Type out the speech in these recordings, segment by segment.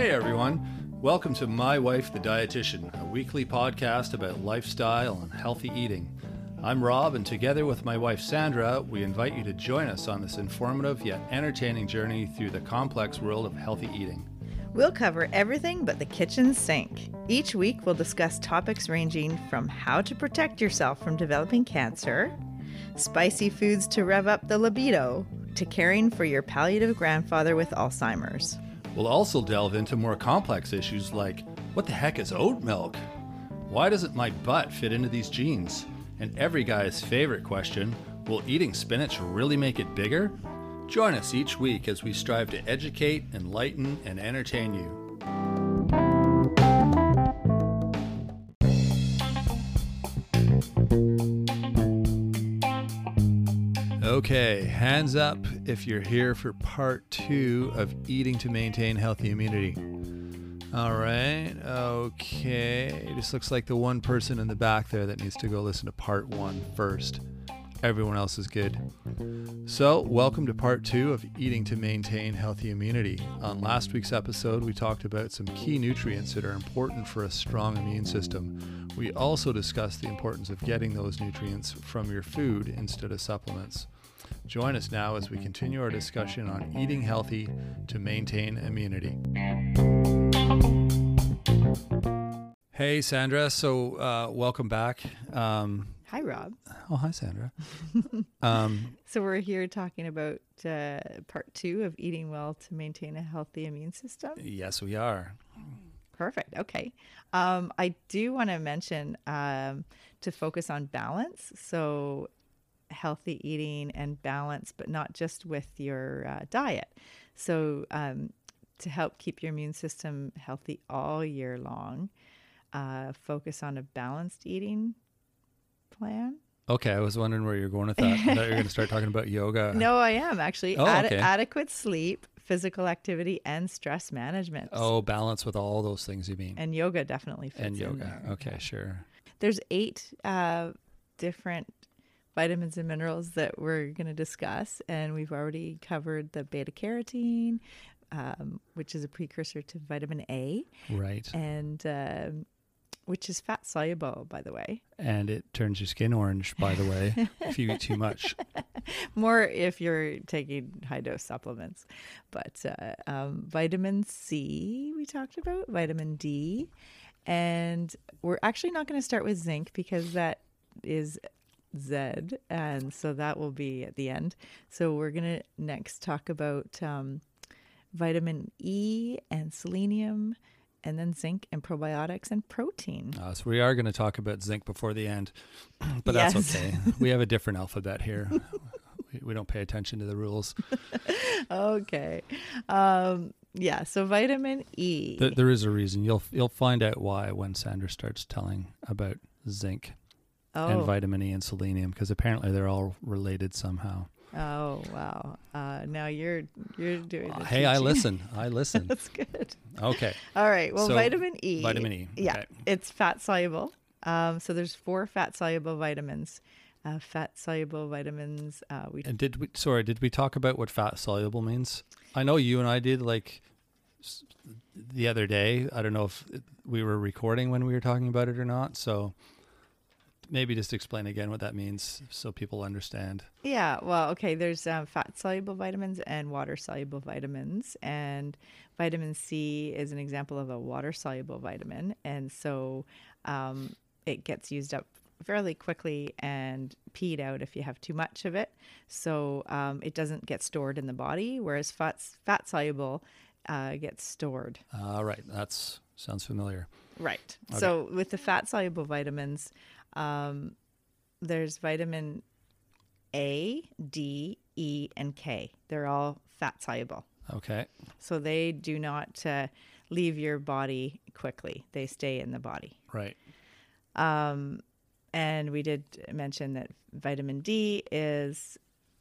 Hey everyone, welcome to My Wife the Dietitian, a weekly podcast about lifestyle and healthy eating. I'm Rob, and together with my wife Sandra, we invite you to join us on this informative yet entertaining journey through the complex world of healthy eating. We'll cover everything but the kitchen sink. Each week, we'll discuss topics ranging from how to protect yourself from developing cancer, spicy foods to rev up the libido, to caring for your palliative grandfather with Alzheimer's. We'll also delve into more complex issues like what the heck is oat milk? Why doesn't my butt fit into these jeans? And every guy's favorite question will eating spinach really make it bigger? Join us each week as we strive to educate, enlighten, and entertain you. Okay, hands up if you're here for part two of eating to maintain healthy immunity. All right, okay. This looks like the one person in the back there that needs to go listen to part one first. Everyone else is good. So, welcome to part two of eating to maintain healthy immunity. On last week's episode, we talked about some key nutrients that are important for a strong immune system. We also discussed the importance of getting those nutrients from your food instead of supplements. Join us now as we continue our discussion on eating healthy to maintain immunity. Hey, Sandra. So, uh, welcome back. Um, Hi, Rob. oh, hi, Sandra. um, So, we're here talking about uh, part two of eating well to maintain a healthy immune system. yes, we are. Perfect. Okay. Um, I do want to mention um, to focus on balance. So, healthy eating and balance, but not just with your uh, diet. So, um, to help keep your immune system healthy all year long, uh, focus on a balanced eating plan. Okay, I was wondering where you're going with that. I thought you were going to start talking about yoga. No, I am actually. Oh, Ade- okay. adequate sleep, physical activity, and stress management. Oh, balance with all those things you mean. And yoga definitely fits And yoga. Okay, sure. There's eight uh, different vitamins and minerals that we're going to discuss, and we've already covered the beta carotene, um, which is a precursor to vitamin A, Right. and um, which is fat soluble, by the way. And it turns your skin orange, by the way, if you eat too much. More if you're taking high dose supplements, but uh, um, vitamin C we talked about, vitamin D, and we're actually not going to start with zinc because that is Z, and so that will be at the end. So we're going to next talk about um, vitamin E and selenium, and then zinc and probiotics and protein. Uh, so we are going to talk about zinc before the end, but that's Yes. okay. We have a different alphabet here. we, we don't pay attention to the rules. Okay, um, yeah. So vitamin E. There, there is a reason. You'll you'll find out why when Sandra starts telling about zinc oh, and vitamin E and selenium, because apparently they're all related somehow. Oh wow! Uh, now you're you're doing. The hey, I listen. I listen. That's good. Okay. All right. Well, So, vitamin E. vitamin E, Yeah, okay. it's fat soluble. Um, so there's four fat soluble vitamins. Uh, fat soluble vitamins. Uh, we And did we? Sorry, did we talk about what fat soluble means? I know you and I did like the other day. I don't know if we were recording when we were talking about it or not. So maybe just explain again what that means so people understand. Yeah, well, okay, there's um, fat soluble vitamins and water soluble vitamins. And vitamin C is an example of a water soluble vitamin. And so um, it gets used up fairly quickly and peed out if you have too much of it. So um, it doesn't get stored in the body, whereas fat, fat soluble uh, gets stored. All right, that sounds familiar. Right. Okay. So with the fat soluble vitamins, um, there's vitamin A, D, E, and K. They're all fat soluble. Okay. So they do not uh, leave your body quickly, they stay in the body. Right. Um, and we did mention that vitamin D is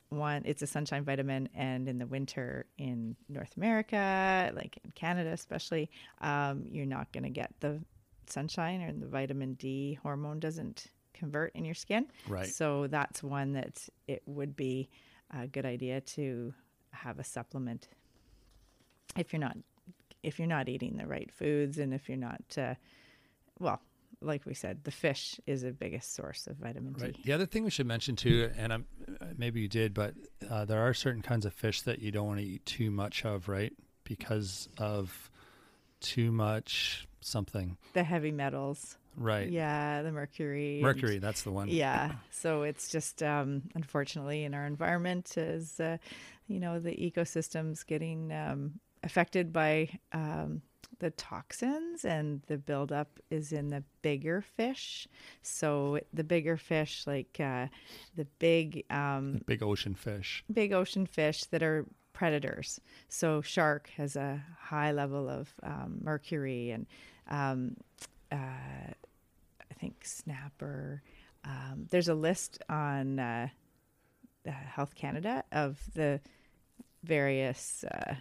one, it's a sunshine vitamin. And in the winter in North America, like in Canada especially, um, you're not going to get the sunshine or the vitamin D hormone doesn't convert in your skin. Right. So that's one that it would be a good idea to have a supplement if you're not if you're not eating the right foods and if you're not, uh, well, like we said, the fish is the biggest source of vitamin Right. D. The other thing we should mention too, and I'm, uh, maybe you did, but uh, there are certain kinds of fish that you don't want to eat too much of, right? Because of too much something. The heavy metals, Right. yeah, the mercury, and- Mercury, that's the one. yeah so it's just um, unfortunately in our environment is uh, you know the ecosystems getting um, affected by um, the toxins and the buildup is in the bigger fish so the bigger fish like uh, the big um, Big ocean fish. big ocean fish that are predators. So shark has a high level of um, mercury, and um, uh, I think snapper. Um, there's a list on uh, uh, Health Canada of the various uh,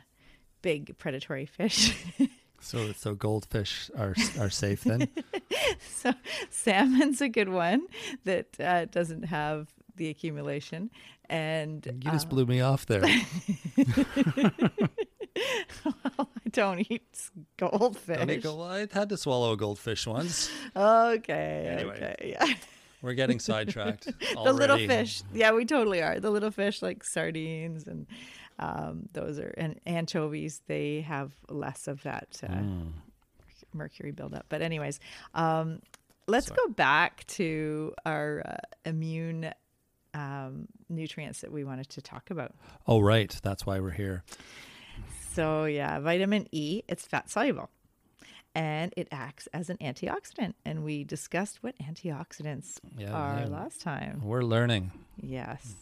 big predatory fish. So, so goldfish are are safe then. so salmon's a good one that uh, doesn't have the accumulation, and You just uh, blew me off there. well, I don't eat goldfish. Don't eat gold- I had to swallow a goldfish once. Okay. Anyway. Okay. Yeah. We're getting sidetracked. the little fish. Yeah, we totally are. The little fish like sardines and um, those are and anchovies. They have less of that uh, Mm. mercury buildup. But anyways, um, let's Sorry. go back to our uh, immune um, nutrients that we wanted to talk about. Oh, right. That's why we're here. So yeah, vitamin E, it's fat soluble. And it acts as an antioxidant. And we discussed what antioxidants Yeah, are yeah. last time. We're learning. Yes.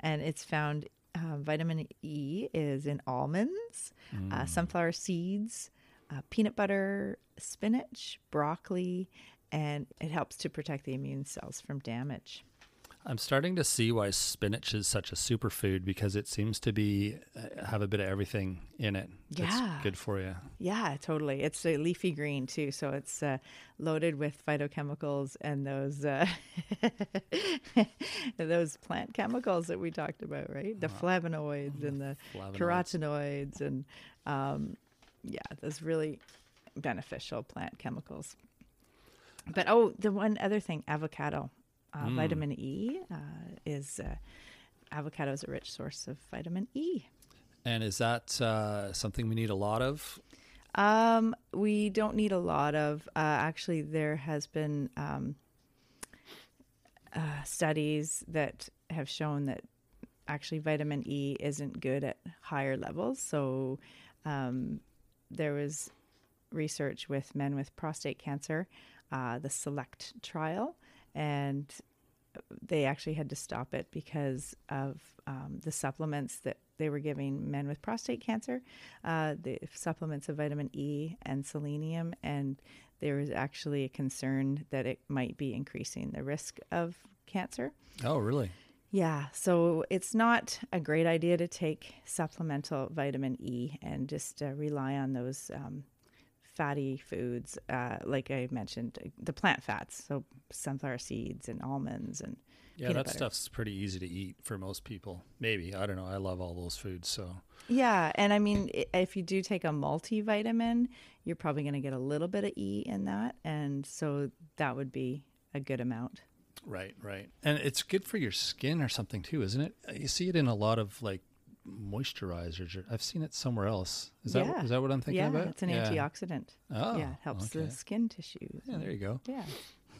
And it's found, uh, vitamin E is in almonds, uh, Mm. sunflower seeds, uh, peanut butter, spinach, broccoli, and it helps to protect the immune cells from damage. I'm starting to see why spinach is such a superfood because it seems to be uh, have a bit of everything in it. That's Yeah. good for you. Yeah, totally. It's a leafy green too, so it's uh, loaded with phytochemicals and those uh, those plant chemicals that we talked about, right? The flavonoids and the Flavonoids. carotenoids and um, yeah, those really beneficial plant chemicals. But oh, the one other thing, avocado, uh, Mm. vitamin E uh, is uh, avocado is a rich source of vitamin E. And is that uh, something we need a lot of? Um, we don't need a lot of. Uh, actually, there has been um, uh, studies that have shown that actually vitamin E isn't good at higher levels. So um, there was research with men with prostate cancer, uh, the SELECT trial, and they actually had to stop it because of um, the supplements that they were giving men with prostate cancer, uh, the supplements of vitamin E and selenium, and there was actually a concern that it might be increasing the risk of cancer. Oh, really? Yeah, so it's not a great idea to take supplemental vitamin E and just uh, rely on those um, fatty foods, uh, like I mentioned, the plant fats, so sunflower seeds and almonds and Yeah, that butter. stuff's pretty easy to eat for most people. Maybe I don't know. I love all those foods. So Yeah, and I mean, if you do take a multivitamin, you're probably going to get a little bit of E in that, and so that would be a good amount. right, right, and it's good for your skin or something too, isn't it? You see it in a lot of like moisturizers. I've seen it somewhere else. Is that Yeah. is that what I'm thinking about? yeah, about? it's an Yeah. antioxidant. Oh, yeah, it helps okay. the skin tissue. Yeah, there you go. Yeah.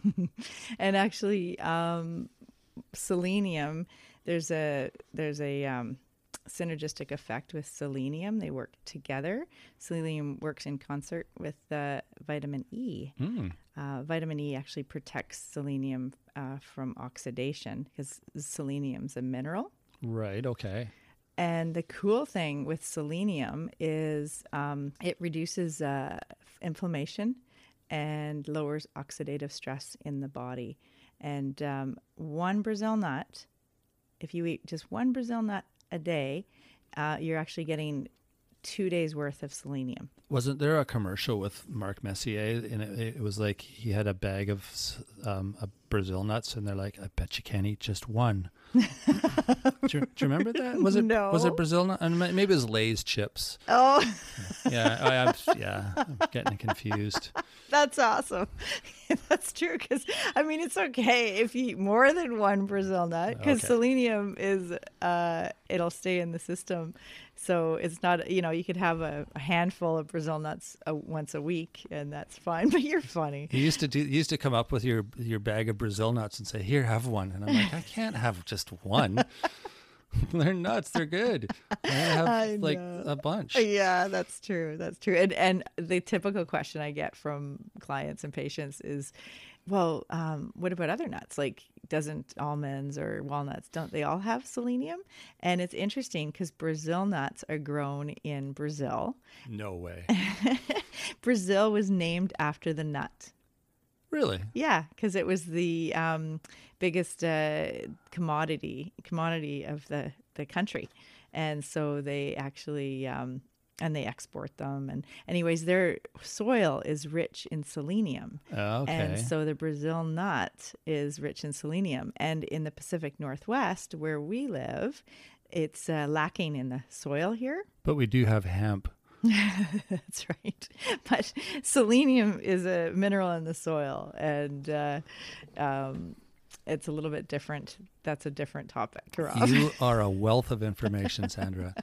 and actually, um, selenium, there's a there's a um, synergistic effect with selenium. They work together. Selenium works in concert with uh, vitamin E. Mm. Uh, vitamin E actually protects selenium uh, from oxidation because selenium's a mineral. Right. Okay. And the cool thing with selenium is um, it reduces uh, inflammation and lowers oxidative stress in the body. And um, one Brazil nut, if you eat just one Brazil nut a day, uh, you're actually getting two days worth of selenium. Wasn't there a commercial with Mark Messier? And it, it was like he had a bag of um, uh, Brazil nuts, and they're like, "I bet you can't eat just one." do, you, do you remember that? Was it was it Brazil nut? And maybe it was Lay's chips. Oh, Yeah, I, I'm, yeah, I'm getting confused. that's awesome. that's true because I mean it's okay if you eat more than one Brazil nut because Okay. selenium is uh it'll stay in the system. So it's not you know you could have a, a handful of Brazil nuts uh once a week and that's fine. But you're funny. You used to do. You used to come up with your your bag of Brazil nuts and say, "Here, have one." And I'm like, I can't have just one. they're nuts. They're good. I have I like a bunch. Yeah, that's true. That's true. And and the typical question I get from clients and patients is, well, um, what about other nuts? Like, doesn't almonds or walnuts don't they all have selenium? And it's interesting because Brazil nuts are grown in Brazil. No way. Brazil was named after the nut. Really? Yeah, because it was the um, biggest uh, commodity commodity of the the country, and so they actually um, and they export them. And anyways, their soil is rich in selenium, Okay. and so the Brazil nut is rich in selenium. And in the Pacific Northwest, where we live, it's uh, lacking in the soil here. but we do have hemp. That's right. But selenium is a mineral in the soil, and uh, um, it's a little bit different. That's a different topic, Rob. You are a wealth of information, Sandra.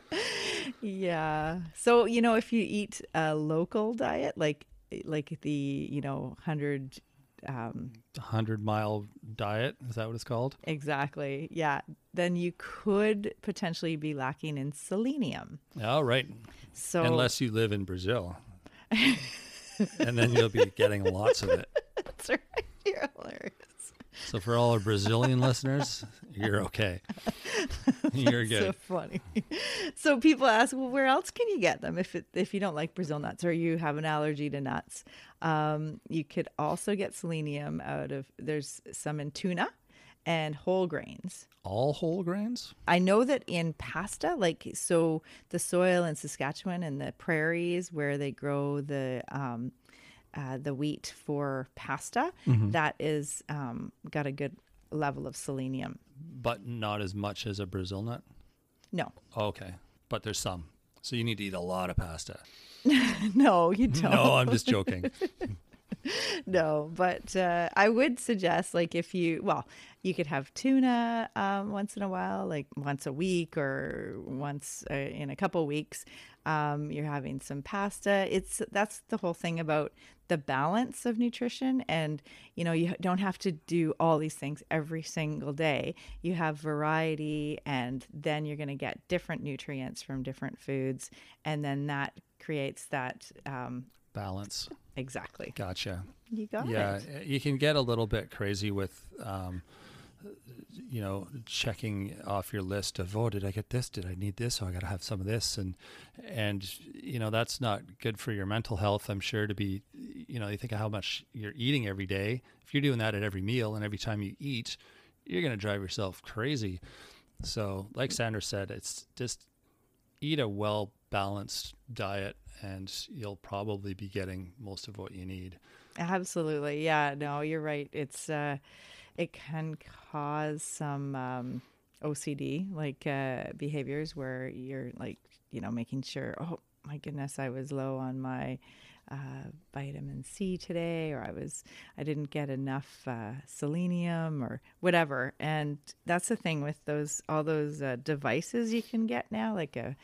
yeah. So you know, if you eat a local diet, like like the you know hundred. Um, Hundred mile diet is that what it's called? exactly. Yeah. Then you could potentially be lacking in selenium. All right. So Unless you live in Brazil, and then you'll be getting lots of it. that's right. You're hilarious. So for all our Brazilian listeners, you're okay. You're good. so funny. so people ask, well, where else can you get them if it, if you don't like Brazil nuts or you have an allergy to nuts? Um, you could also get selenium out of there's some in tuna and whole grains. All whole grains? I know that in pasta, like so, the soil in Saskatchewan and the prairies where they grow the um, uh, the wheat for pasta, that is um, got a good level of selenium. but not as much as a Brazil nut. No, Okay, but there's some. So you need to eat a lot of pasta. no, you don't. No, I'm just joking. no, but uh, I would suggest, like, if you, well, you could have tuna um, once in a while, like once a week or once uh, in a couple weeks. Um, you're having some pasta. It's that's the whole thing about the balance of nutrition, and you know, you don't have to do all these things every single day. You have variety, and then you're going to get different nutrients from different foods, and then that creates that um, Balance. exactly. Gotcha. You got yeah, it. you can get a little bit crazy with, um, you know, checking off your list of oh, did I get this? Did I need this? Oh, I got to have some of this, and and you know that's not good for your mental health. I'm sure to be, you know, you think of how much you're eating every day. If you're doing that at every meal and every time you eat, you're going to drive yourself crazy. So, like Sandra said, it's just eat a well balanced diet, and you'll probably be getting most of what you need. Absolutely. Yeah, no, you're right. It's uh it can cause some um OCD like uh behaviors where you're like, you know, making sure, oh my goodness, I was low on my uh, vitamin C today, or I was I didn't get enough uh, selenium, or whatever. And that's the thing with those all those uh, devices you can get now, like a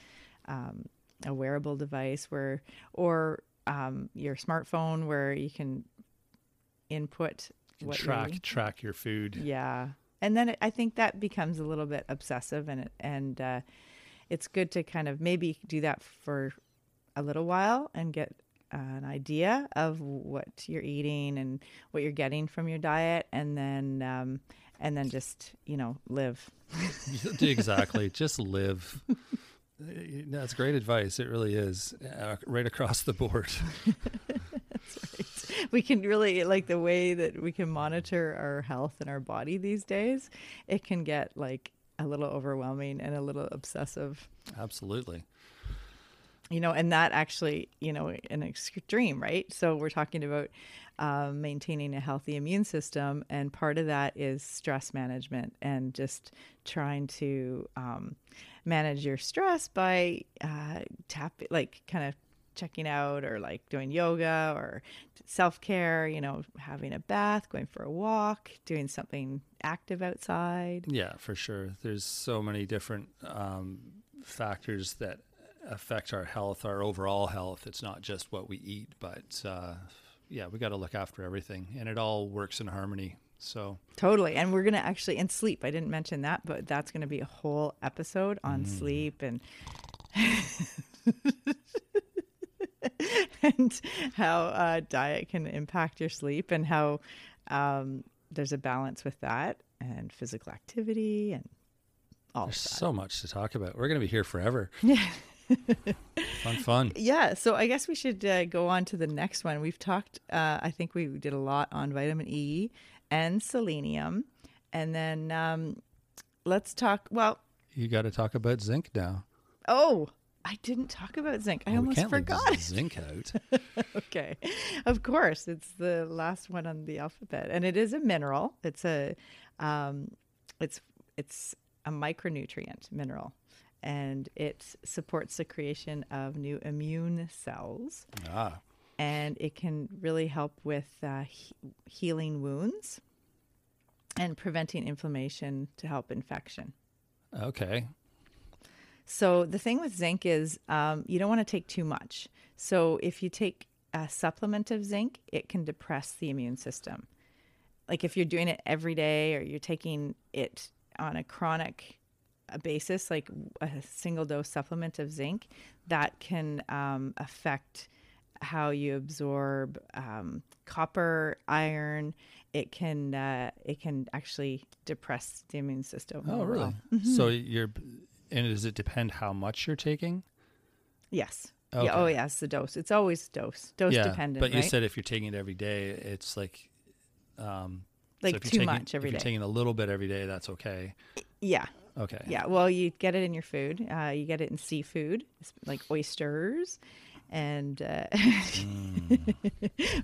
um, a wearable device where, or um, your smartphone where you can input what track track your food. Yeah, and then it, I think that becomes a little bit obsessive, and it, and uh, it's good to kind of maybe do that for a little while and get an idea of what you're eating and what you're getting from your diet, and then um, and then just you know live. exactly. Just live. That's great advice. It really is. Uh, right across the board. we can really like the way that we can monitor our health and our body these days it can get like a little overwhelming and a little obsessive Absolutely. you know, and that actually, you know, an extreme, right? So we're talking about um, maintaining a healthy immune system, and part of that is stress management and just trying to um, manage your stress by uh, tap, like kind of checking out or like doing yoga or self care, you know, having a bath, going for a walk, doing something active outside. Yeah, for sure. There's so many different um, factors that affect our health, our overall health. It's not just what we eat, but uh, yeah, we got to look after everything, and it all works in harmony. So totally, and we're gonna actually and sleep. I didn't mention that, but that's gonna be a whole episode on mm. sleep and. and how uh, diet can impact your sleep and how um, there's a balance with that and physical activity and all there's so much to talk about. We're going to be here forever. Yeah. Fun fun. Yeah so i guess we should uh, go on to the next one. We've talked uh, i think we did a lot on vitamin e and selenium and then um, let's talk well you got to talk about zinc now. Oh I didn't talk about zinc. I almost forgot zinc out. okay, of course, it's the last one on the alphabet, and it is a mineral. It's a, um, it's it's a micronutrient mineral, and it supports the creation of new immune cells. Ah. And it can really help with uh, he- healing wounds and preventing inflammation to help infection. Okay. So the thing with zinc is um, you don't want to take too much. So if you take a supplement of zinc, it can depress the immune system. Like if you're doing it every day or you're taking it on a chronic uh, basis, like a single dose supplement of zinc, that can um, affect how you absorb um, copper, iron. It can uh, it can actually depress the immune system. Oh, really? Mm-hmm. So you're and does it depend how much you're taking? Yes. Okay. Yeah. Oh, yes. The dose. It's always dose. Dose yeah, dependent. But you right? said if you're taking it every day, it's like, um, like so too taking, much every if day. You're taking a little bit every day. That's okay. Yeah. Okay. Yeah. Well, you get it in your food. Uh, you get it in seafood, like oysters, and uh, mm.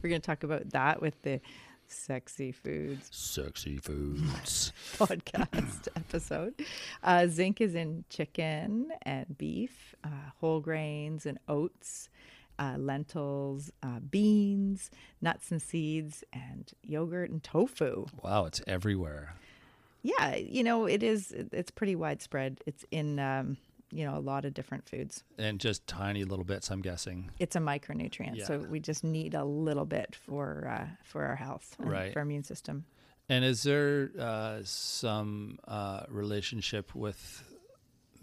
we're going to talk about that with the Sexy Foods. Sexy Foods podcast episode. Uh, zinc is in chicken and beef, uh, whole grains and oats, uh, lentils, uh, beans, nuts and seeds, and yogurt and tofu. Wow, it's everywhere. Yeah, you know, it is, it's pretty widespread. It's in. Um, you know a lot of different foods. And just tiny little bits i'm guessing. It's a micronutrient yeah. so we just need a little bit for uh, for our health right. for our immune system. And is there uh, some uh, relationship with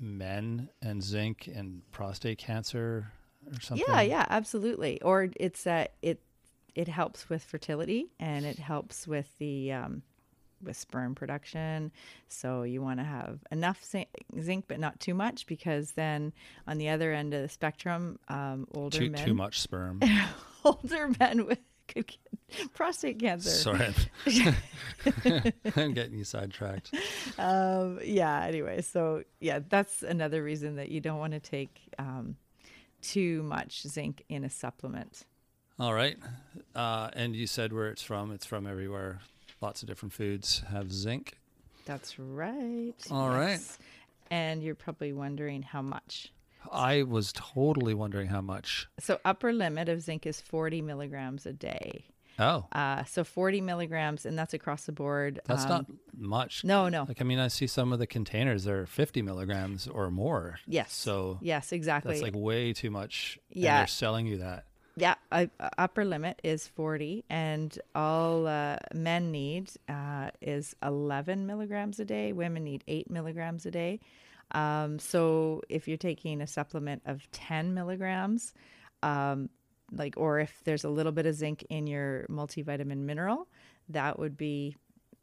men and zinc and prostate cancer or something? Yeah yeah absolutely. Or it's uh it it helps with fertility and it helps with the um, with sperm production. So you want to have enough zinc, but not too much, because then on the other end of the spectrum, um, older too, men too much sperm, older men with could get prostate cancer. Sorry, I'm getting you sidetracked. Um, yeah. Anyway, so yeah, that's another reason that you don't want to take um, too much zinc in a supplement. All right. Uh, and you said where it's from. It's from everywhere lots of different foods have zinc. That's right. All yes. right. And you're probably wondering how much. I was totally wondering how much. So, upper limit of zinc is 40 milligrams a day. Oh. Uh, so 40 milligrams, and that's across the board. That's um, not much. No, no. Like, I mean, I see some of the containers are 50 milligrams or more. Yes. So, yes, exactly. That's like way too much. Yeah. they're selling you that. Yeah, I, upper limit is 40, and all uh, men need uh, is 11 milligrams a day. Women need 8 milligrams a day. Um, so if you're taking a supplement of 10 milligrams, um, like, or if there's a little bit of zinc in your multivitamin mineral, that would be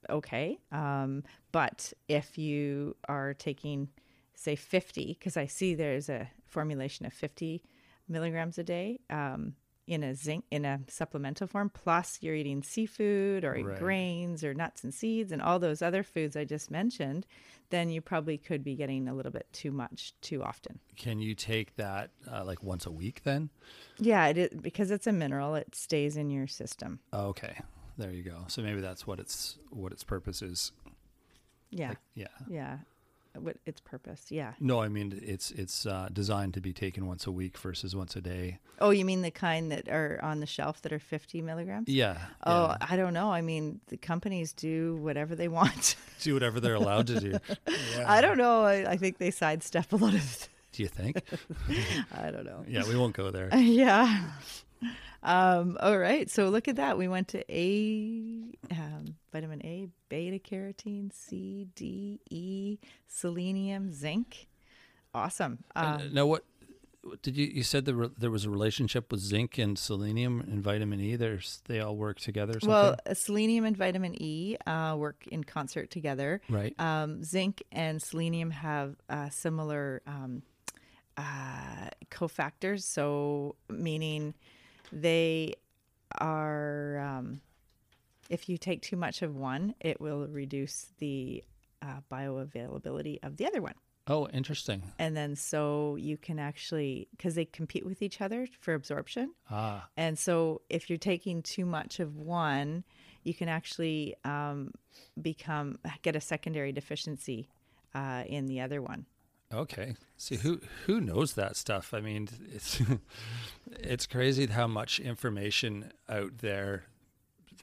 okay. Um, but if you are taking, say, 50, because I see there's a formulation of 50 milligrams a day, um, in a zinc in a supplemental form plus you're eating seafood or Right. grains or nuts and seeds and all those other foods I just mentioned, then you probably could be getting a little bit too much too often. Can you take that uh, like once a week then? Yeah, it is, because it's a mineral, it stays in your system. Okay, there you go. So maybe that's what its what its purpose is. Yeah. Like, yeah. yeah. What its purpose. Yeah. No, I mean it's it's uh, designed to be taken once a week versus once a day. Oh, you mean the kind that are on the shelf that are 50 milligrams? Yeah. Oh, yeah. I don't know. I mean, the companies do whatever they want. do whatever they're allowed to do. Yeah. I don't know. I, I think they sidestep a lot of. Do you think? I don't know. Yeah, we won't go there. yeah. Um, all right. So look at that. We went to A, um, vitamin A, beta carotene, C, D, E, selenium, zinc. Awesome. Um, now, what did you you said there, re- there was a relationship with zinc and selenium and vitamin E? There's they all work together. Well, uh, selenium and vitamin E uh, work in concert together. right. Um, zinc and selenium have uh, similar um, uh, cofactors, so meaning they are. Um, if you take too much of one, it will reduce the uh, bioavailability of the other one. Oh, interesting. And then so you can actually, because they compete with each other for absorption. Ah, And so if you're taking too much of one, you can actually um, become, get a secondary deficiency uh, in the other one. Okay. See who who knows that stuff? I mean, it's it's crazy how much information out there.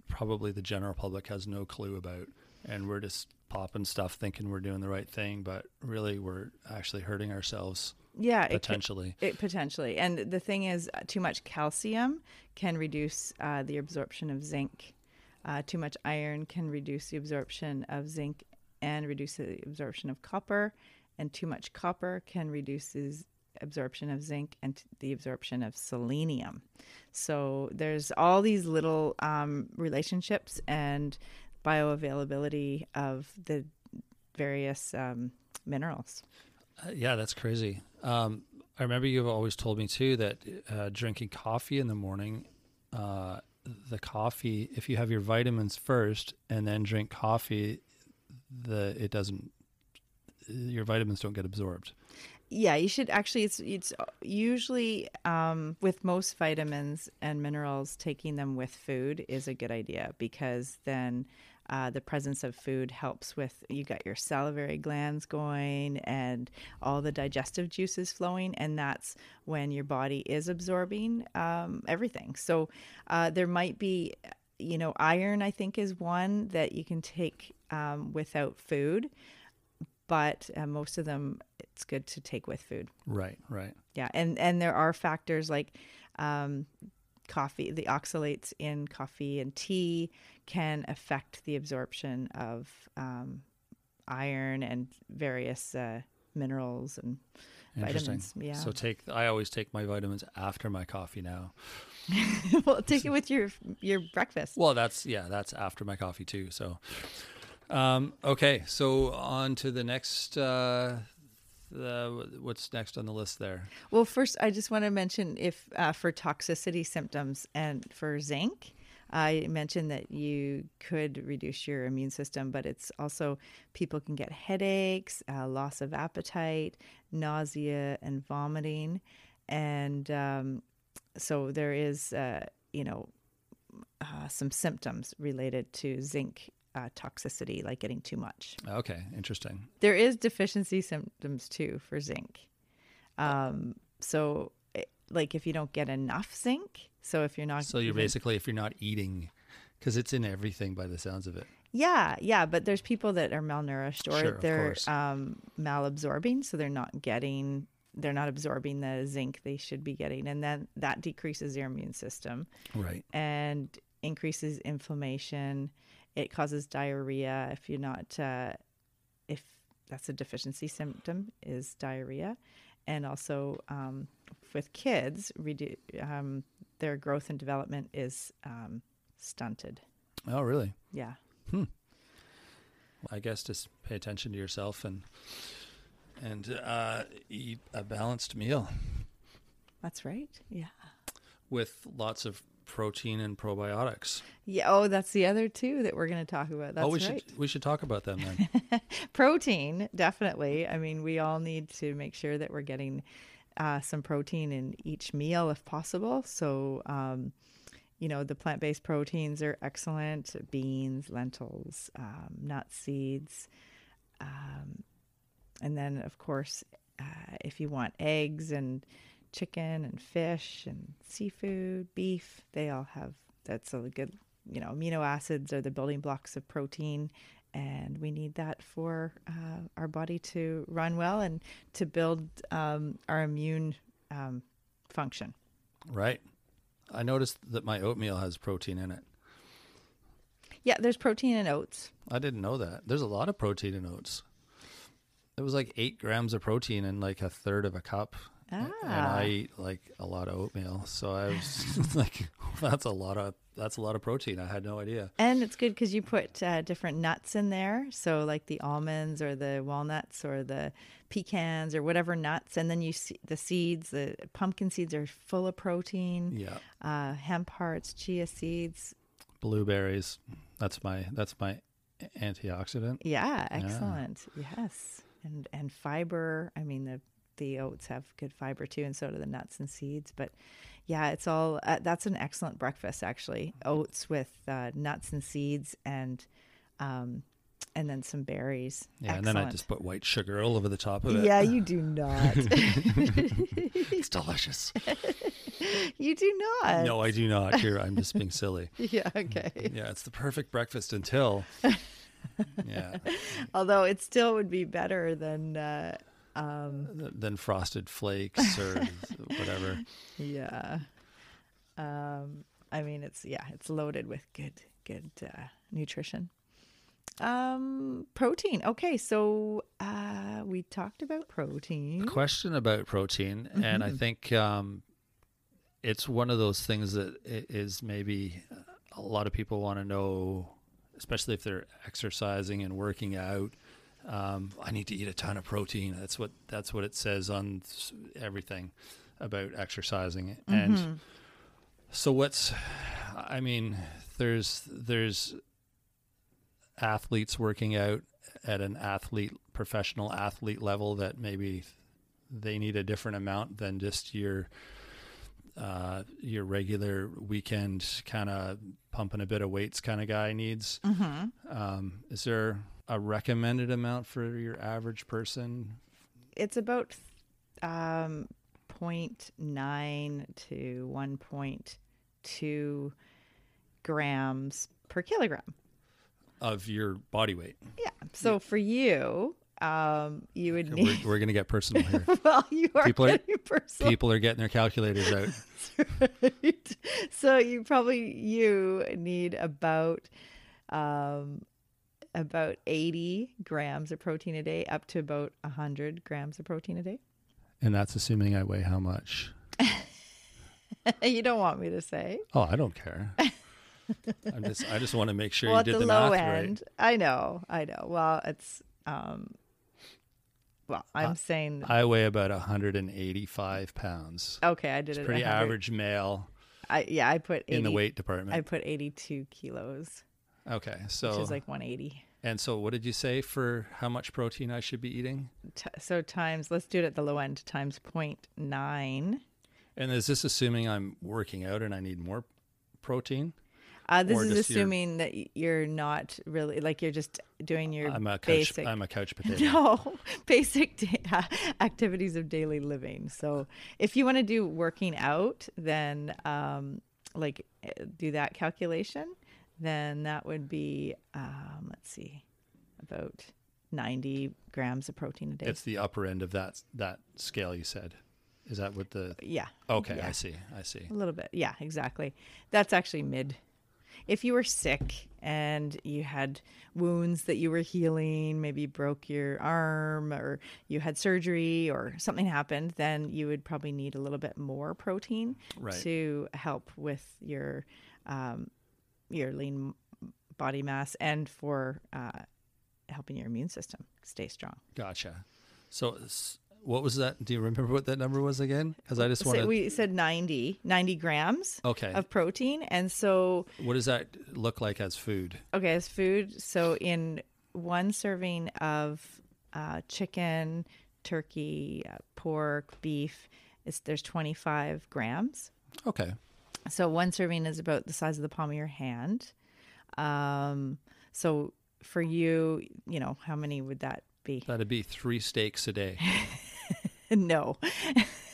Probably the general public has no clue about, and we're just popping stuff thinking we're doing the right thing, but really we're actually hurting ourselves Yeah, potentially. it potentially. And the thing is, uh, too much calcium can reduce uh, the absorption of zinc. Uh, too much iron can reduce the absorption of zinc and reduce the absorption of copper. And too much copper can reduce absorption of zinc and the absorption of selenium. So there's all these little um, relationships and bioavailability of the various um, minerals. Uh, yeah, that's crazy. Um, I remember you've always told me too that uh, drinking coffee in the morning, uh, the coffee, if you have your vitamins first and then drink coffee, the it doesn't, your vitamins don't get absorbed. Yeah, you should actually. It's it's usually um, with most vitamins and minerals, taking them with food is a good idea because then uh, the presence of food helps with you got your salivary glands going and all the digestive juices flowing, and that's when your body is absorbing um, everything. So uh, there might be, you know, iron. I think is one that you can take um, without food but uh, most of them it's good to take with food. Right, right. Yeah, and and there are factors like um, coffee, the oxalates in coffee and tea can affect the absorption of um, iron and various uh, minerals and Interesting. vitamins. Yeah, So take, I always take my vitamins after my coffee now. well, take it with your your breakfast. Well, that's yeah, that's after my coffee too. So, um, okay, so on to the next. Uh, the, what's next on the list there? Well, first, I just want to mention if uh, for toxicity symptoms and for zinc, I mentioned that you could reduce your immune system, but it's also people can get headaches, uh, loss of appetite, nausea, and vomiting. And um, so there is, uh, you know, uh, some symptoms related to zinc uh, toxicity, like getting too much. Okay, interesting. There is deficiency symptoms too for zinc. Um, so, it, like if you don't get enough zinc, so if you're not, So you're even- basically, if you're not eating, because it's in everything by the sounds of it. yeah, yeah. But there's people that are malnourished or Sure, they're um, malabsorbing, so they're not getting, they're not absorbing the zinc they should be getting, and then that decreases your immune system Right. and increases inflammation. It causes diarrhea if you're not, uh, if that's a deficiency symptom, is diarrhea. And also um, with kids, redu- um, their growth and development is um, stunted. Oh, really? Yeah. I guess just pay attention to yourself and and uh, eat a balanced meal. That's right. Yeah. with lots of protein and probiotics. Yeah. Oh, that's the other two that we're going to talk about. That's oh, we right. should we should talk about them then. protein, definitely. I mean, we all need to make sure that we're getting uh, some protein in each meal if possible. So, um, you know, the plant based proteins are excellent beans, lentils, um, nuts, seeds. Um, and then, of course, uh, if you want eggs and chicken and fish and seafood, beef, they all have that's a good, you know, amino acids are the building blocks of protein. And we need that for uh, our body to run well and to build um, our immune um, function. right. I noticed that my oatmeal has protein in it. Yeah, there's protein in oats. I didn't know that. There's a lot of protein in oats. It was like eight grams of protein in like a third of a cup. And Ah. I eat like a lot of oatmeal. So I was like, that's a lot of that's a lot of protein. I had no idea. And it's good because you put uh, different nuts in there. So, like the almonds or the walnuts or the pecans or whatever nuts. And then you see the seeds, the pumpkin seeds are full of protein, Yeah. uh, hemp hearts, chia seeds. Blueberries. That's my that's my antioxidant. Yeah, excellent. Yes. And, and fiber. I mean, the, the oats have good fiber too, and so do the nuts and seeds. But yeah, it's all uh, that's an excellent breakfast actually. Oats with uh, nuts and seeds and um, and then some berries. Yeah, and then I just put white sugar all over the top of it. Yeah, you do not. it's delicious. you do not. no, I do not. Here, I'm just being silly. Yeah, okay. Yeah, it's the perfect breakfast until. Yeah, Although it still would be better than uh, th- than frosted flakes or whatever. yeah. Um, I mean, it's yeah, it's loaded with good good uh, nutrition. Um, protein. Okay, so uh, we talked about protein. Question about protein, and I think um, it's one of those things that is maybe a lot of people want to know, especially if they're exercising and working out. Um, I need to eat a ton of protein. That's what that's what it says on everything about exercising. And so, what's I mean, there's there's athletes working out at an athlete professional athlete level that maybe they need a different amount than just your uh, your regular weekend kind of pumping a bit of weights kind of guy needs. Mm-hmm. Um, is there a recommended amount for your average person? It's about um, 0.9 to 1.2 grams per kilogram. Of your body weight, Yeah. So for you, um, you would we're, need. we're going to get personal here. well, you are People are- getting personal. People are getting their calculators out. right? So you probably you need about um, about 80 grams of protein a day, up to about 100 grams of protein a day. And that's assuming I weigh how much? you don't want me to say. Oh, I don't care. I'm just I just want to make sure well, you did the, the, low math end, I know, I know. Well, it's um, well, I'm saying. I weigh about 185 pounds. okay. I did It's it. pretty 100. average male I yeah, I put 80, in the weight department. I put 82 kilos, okay, so which is like 180. and so what did you say for how much protein I should be eating? T- so times, let's do it at the low end times 0.9. And is this assuming I'm working out and I need more protein? Uh, this Or is just your- assuming that you're not really like you're just doing your I'm a couch. basic. I'm a couch potato. no, basic da- activities of daily living. So if you want to do working out, then um, like eh, do that calculation, then that would be um, let's see, about 90 grams of protein a day. It's the upper end of that that scale you said. Is that what the? yeah. Okay, Yeah. I see. I see. A little bit. Yeah, exactly. That's actually mid. If you were sick and you had wounds that you were healing, maybe broke your arm or you had surgery or something happened, then you would probably need a little bit more protein Right. to help with your um, your lean body mass and for uh, helping your immune system stay strong. Gotcha. So what was that? Do you remember what that number was again? Because I just want So to. we said 90, 90 grams Okay. of protein. And so, What does that look like as food? okay, as food, so in one serving of uh, chicken, turkey, uh, pork, beef, it's, there's 25 grams. Okay. So one serving is about the size of the palm of your hand. Um, so for you, you know, how many would that be? That'd be three steaks a day. no.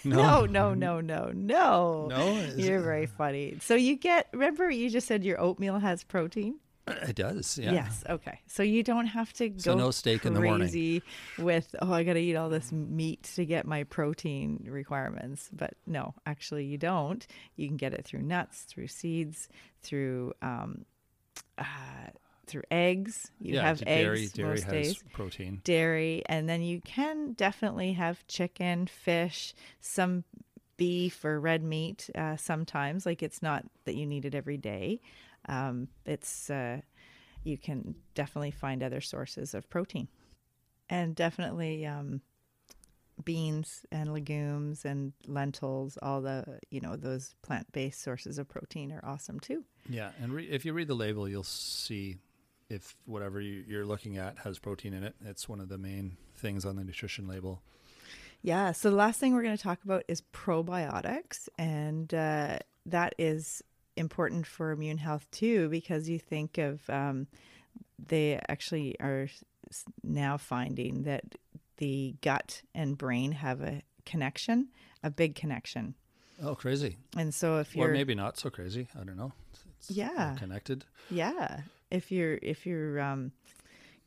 No? no, no, no, no, no. No? You're very funny. So you get, remember you just said your oatmeal has protein? It does. Yeah. Yes. Okay. So you don't have to So go no steak in the morning. with oh I got to eat all this meat to get my protein requirements. But no, actually you don't. You can get it through nuts, through seeds, through um, uh, through eggs. You yeah. have dairy. eggs Dairy most has days. protein. Dairy, and then you can definitely have chicken, fish, some beef or red meat uh, sometimes. Like it's not that you need it every day. Um, it's uh, you can definitely find other sources of protein, and definitely um, beans and legumes and lentils. All the you know those plant based sources of protein are awesome too. Yeah. And re- if you read the label, you'll see if whatever you, you're looking at has protein in it. It's one of the main things on the nutrition label. Yeah. So the last thing we're going to talk about is probiotics, and uh, that is important for immune health too, because you think of um, they actually are now finding that the gut and brain have a connection, a big connection. Oh, crazy. And so if you're or maybe not so crazy. I don't know. It's Yeah. connected. Yeah. If you're if your um,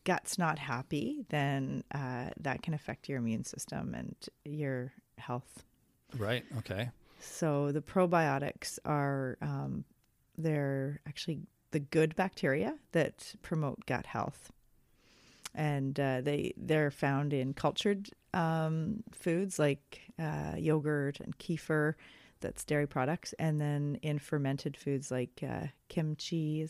gut's not happy, then uh, that can affect your immune system and your health. Right. Okay. So the probiotics are um, they're actually the good bacteria that promote gut health, and uh, they they're found in cultured um, foods like uh, yogurt and kefir, that's dairy products, and then in fermented foods like uh, kimchi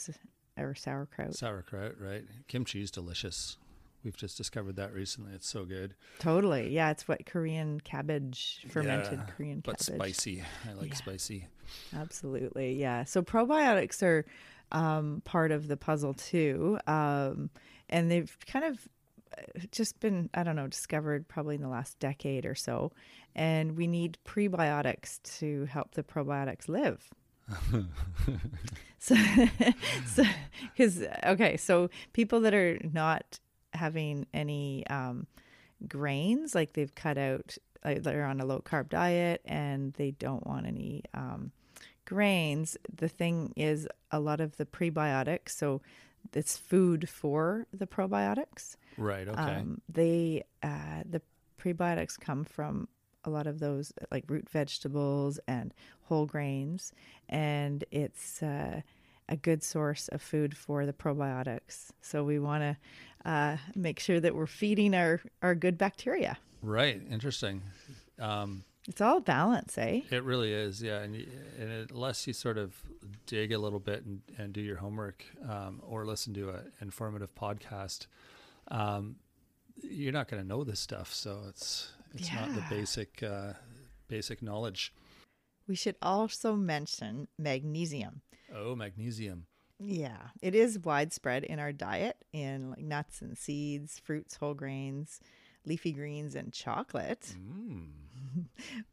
or sauerkraut. Sauerkraut, right? Kimchi is delicious. We've just discovered that recently. It's so good. Totally, yeah, it's what Korean cabbage, fermented Yeah, Korean But cabbage. spicy. I like Yeah. spicy. Absolutely, yeah. So probiotics are um, part of the puzzle too, um, and they've kind of uh, just been I don't know discovered probably in the last decade or so, and we need prebiotics to help the probiotics live. so, so because okay, so people that are not having any um, grains, like they've cut out, like they're on a low carb diet and they don't want any um, grains. The thing is, a lot of the prebiotics, so it's food for the probiotics. Right. Okay. Um, they uh, the prebiotics come from a lot of those like root vegetables and whole grains, and it's uh, a good source of food for the probiotics. So we want to uh, make sure that we're feeding our our good bacteria. right. Interesting. Um, It's all balance, eh? it really is. Yeah. And, and it, unless you sort of dig a little bit and, and do your homework um, or listen to an informative podcast, um, you're not going to know this stuff. So it's it's not the basic uh, basic knowledge. We should also mention magnesium. Oh, magnesium. Yeah, it is widespread in our diet in like nuts and seeds, fruits, whole grains, leafy greens, and chocolate. Mm.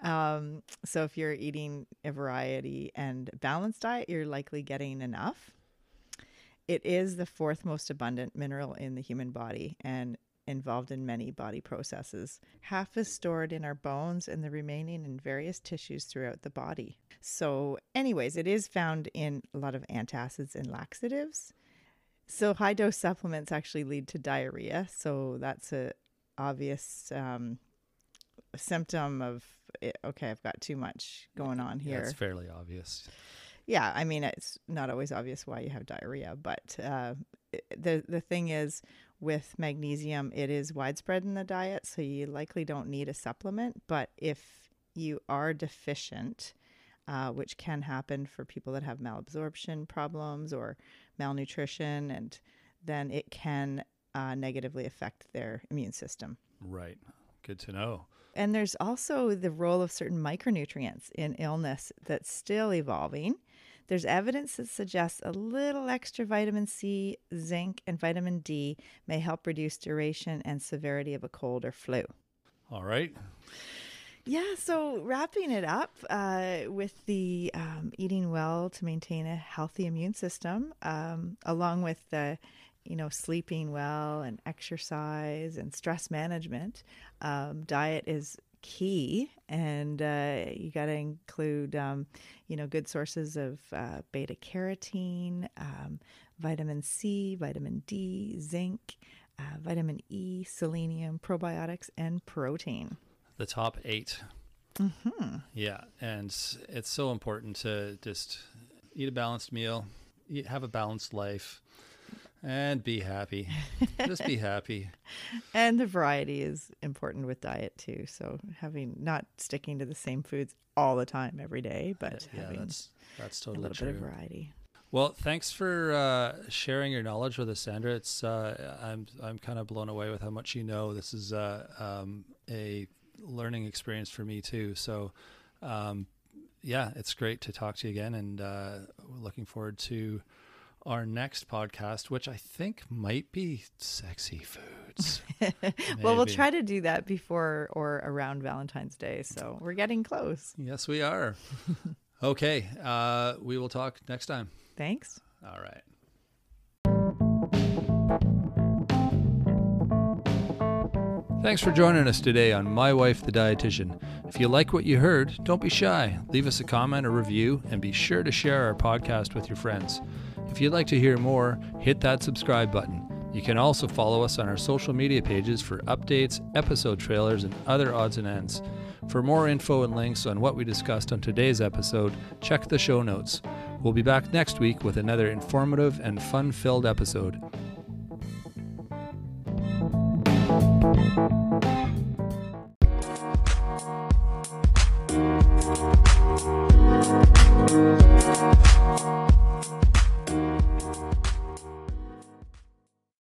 Um, so if you're eating a variety and balanced diet, you're likely getting enough. It is the fourth most abundant mineral in the human body and involved in many body processes. Half is stored in our bones and the remaining in various tissues throughout the body. So, anyways, it is found in a lot of antacids and laxatives. So, high dose supplements actually lead to diarrhea. So, that's a obvious um, symptom of eh, okay, I've got too much going on Yeah, here. it's fairly obvious. Yeah, I mean it's not always obvious why you have diarrhea, but uh, the the thing is with magnesium, it is widespread in the diet, so you likely don't need a supplement. But if you are deficient, uh, which can happen for people that have malabsorption problems or malnutrition, and then it can uh, negatively affect their immune system. Right. Good to know. And there's also the role of certain micronutrients in illness that's still evolving. There's evidence that suggests a little extra vitamin C, zinc, and vitamin D may help reduce duration and severity of a cold or flu. All right. Yeah, so wrapping it up uh, with the um, eating well to maintain a healthy immune system, um, along with the, you know, sleeping well and exercise and stress management. Um, diet is key, and uh, you got to include, um, you know, good sources of uh, beta carotene, um, vitamin C, vitamin D, zinc, uh, vitamin E, selenium, probiotics, and protein the top 8 Mm-hmm. Yeah, and it's so important to just eat a balanced meal, have a balanced life, and be happy. just be happy. And the variety is important with diet too. So having not sticking to the same foods all the time every day, but yeah, having that's that's totally a little true. bit of variety. Well, thanks for uh, sharing your knowledge with us, Sandra. It's uh, I'm I'm kind of blown away with how much you know. This is uh, um, a learning experience for me too. So, um, yeah, it's great to talk to you again, and uh, we're looking forward to our next podcast, which I think might be sexy foods. well, we'll try to do that before or around Valentine's Day. So we're getting close. Yes, we are. okay. Uh, we will talk next time. Thanks. All right. Thanks for joining us today on My Wife the Dietitian. If you like what you heard, don't be shy. Leave us a comment or review and be sure to share our podcast with your friends. If you'd like to hear more, hit that subscribe button. You can also follow us on our social media pages for updates, episode trailers, and other odds and ends. For more info and links on what we discussed on today's episode, check the show notes. We'll be back next week with another informative and fun filled episode.